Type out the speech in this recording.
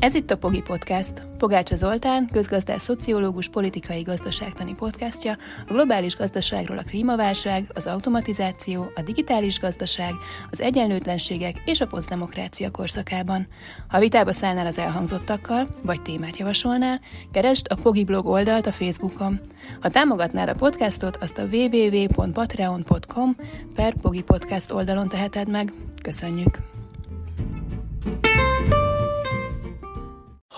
Ez itt a Pogi Podcast. Pogácsa Zoltán, közgazdás, szociológus, politikai gazdaságtani podcastja a globális gazdaságról a klímaválság, az automatizáció, a digitális gazdaság, az egyenlőtlenségek és a posztdemokrácia korszakában. Ha vitába szállnál az elhangzottakkal, vagy témát javasolnál, keresd a Pogi blog oldalt a Facebookon. Ha támogatnád a podcastot, azt a www.patreon.com per Pogi Podcast oldalon teheted meg. Köszönjük!